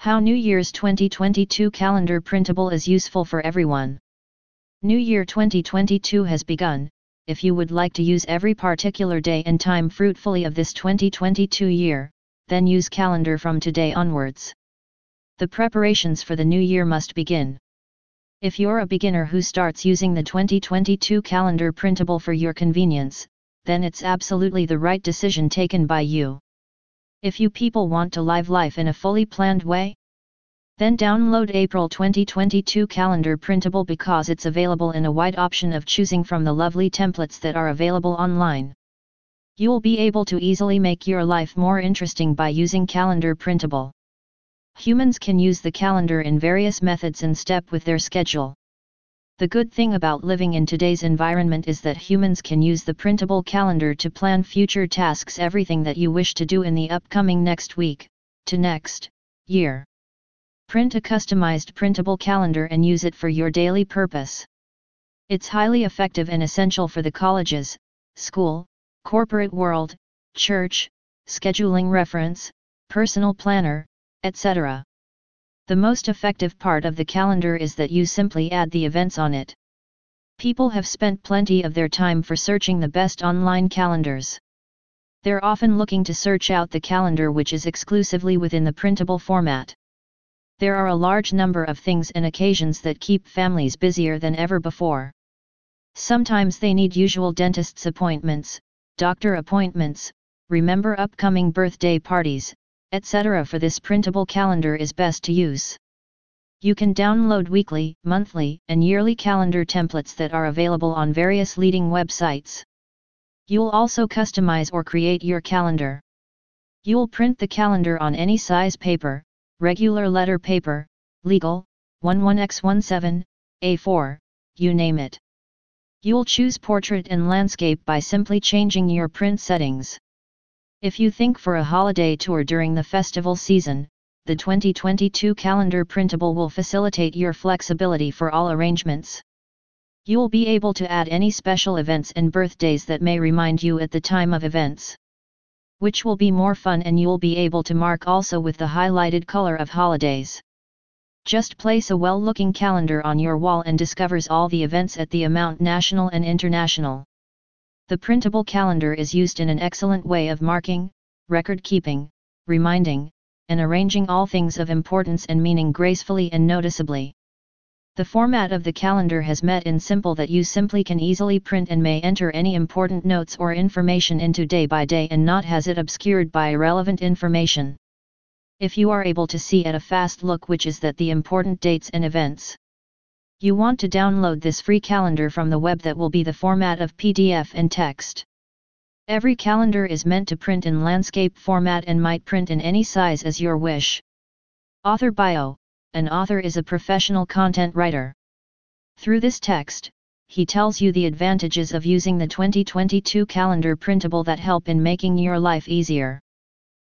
How New Year's 2022 calendar printable is useful for everyone. New Year 2022 has begun. If you would like to use every particular day and time fruitfully of this 2022 year, then use calendar from today onwards. The preparations for the new year must begin. If you're a beginner who starts using the 2022 calendar printable for your convenience, then it's absolutely the right decision taken by you. If you people want to live life in a fully planned way, then download April 2022 calendar printable because it's available in a wide option of choosing from the lovely templates that are available online. You'll be able to easily make your life more interesting by using calendar printable. Humans can use the calendar in various methods in step with their schedule. The good thing about living in today's environment is that humans can use the printable calendar to plan future tasks everything that you wish to do in the upcoming next week, to next, year. Print a customized printable calendar and use it for your daily purpose. It's highly effective and essential for the colleges, school, corporate world, church, scheduling reference, personal planner, etc. The most effective part of the calendar is that you simply add the events on it. People have spent plenty of their time for searching the best online calendars. They're often looking to search out the calendar which is exclusively within the printable format. There are a large number of things and occasions that keep families busier than ever before. Sometimes they need usual dentist's appointments, doctor appointments, remember upcoming birthday parties, etc. for this printable calendar is best to use. You can download weekly, monthly, and yearly calendar templates that are available on various leading websites. You'll also customize or create your calendar. You'll print the calendar on any size paper, regular letter paper, legal, 11x17, A4, you name it. You'll choose portrait and landscape by simply changing your print settings. If you think for a holiday tour during the festival season, the 2022 calendar printable will facilitate your flexibility for all arrangements. You'll be able to add any special events and birthdays that may remind you at the time of events. Which will be more fun and you'll be able to mark also with the highlighted color of holidays. Just place a well-looking calendar on your wall and discovers all the events at the amount national and international. The printable calendar is used in an excellent way of marking, record keeping, reminding, and arranging all things of importance and meaning gracefully and noticeably. The format of the calendar has met in simple that you simply can easily print and may enter any important notes or information into day by day and not has it obscured by irrelevant information. If you are able to see at a fast look which is that the important dates and events. You want to download this free calendar from the web that will be the format of PDF and text. Every calendar is meant to print in landscape format and might print in any size as your wish. Author Bio An author is a professional content writer. Through this text, he tells you the advantages of using the 2022 calendar printable that help in making your life easier.